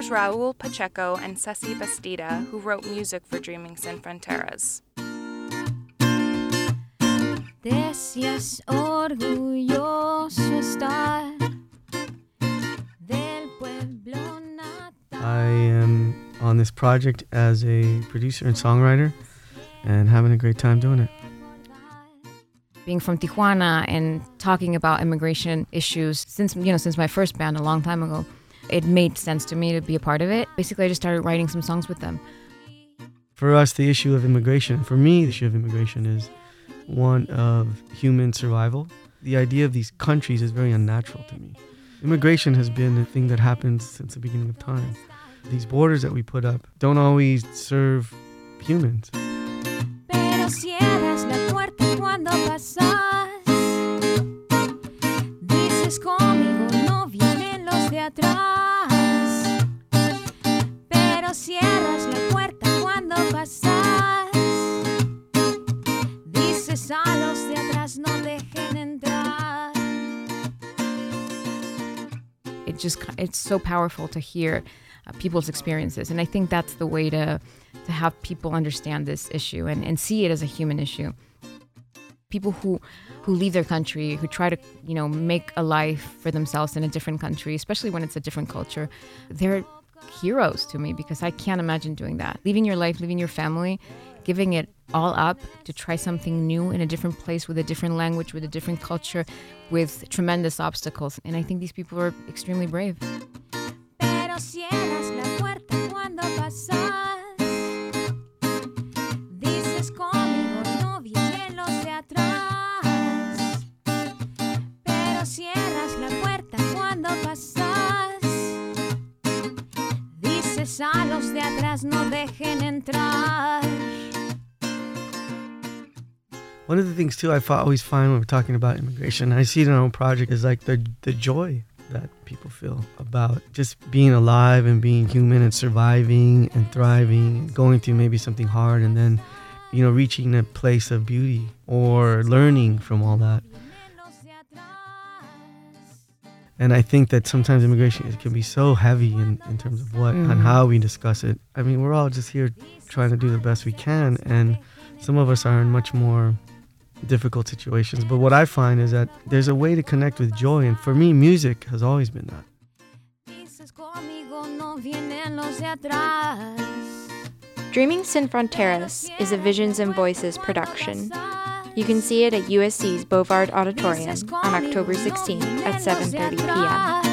Here's Raul Pacheco and Ceci Bastida, who wrote music for Dreaming Sin Fronteras. Deseas orgulloso estar del pueblo natal. I am on this project as a producer and songwriter and having a great time doing it. Being from Tijuana and talking about immigration issues since you know since my first band a long time ago, it made sense to me to be a part of it. Basically, I just started writing some songs with them. For us, the issue of immigration, for me, the issue of immigration is one of human survival. The idea of these countries is very unnatural to me. Immigration has been a thing that happens since the beginning of time. These borders that we put up don't always serve humans. Cuando pasas. Dices conmigo no vienen los de atrás. Pero cierras la puerta cuando pasas. Dices a los de atrás no dejen entrar. It just it's so powerful to hear uh, people's experiences, and I think that's the way to to have people understand this issue and, and see it as a human issue. People who who leave their country, who try to you know make a life for themselves in a different country, especially when it's a different culture, they're heroes to me because I can't imagine doing that. Leaving your life, leaving your family, giving it all up to try something new in a different place with a different language, with a different culture, with tremendous obstacles. And I think these people are extremely brave. No dejen entrar. One of the things too I always find when we're talking about immigration, I see it in our own project, is like the the joy that people feel about just being alive and being human and surviving and thriving and going through maybe something hard and then, you know, reaching a place of beauty or learning from all that. Los de atrás. And I think that sometimes immigration is- can be so heavy in, in terms of what and Mhm. how we discuss it. I mean, we're all just here trying to do the best we can, and some of us are in much more difficult situations. But what I find is that there's a way to connect with joy, and for me, music has always been that. Dices conmigo no vienen los de atrás. Dreaming Sin Fronteras is a Visions and Voices production. You can see it at USC's Bovard Auditorium on October 16th at 7:30 p.m.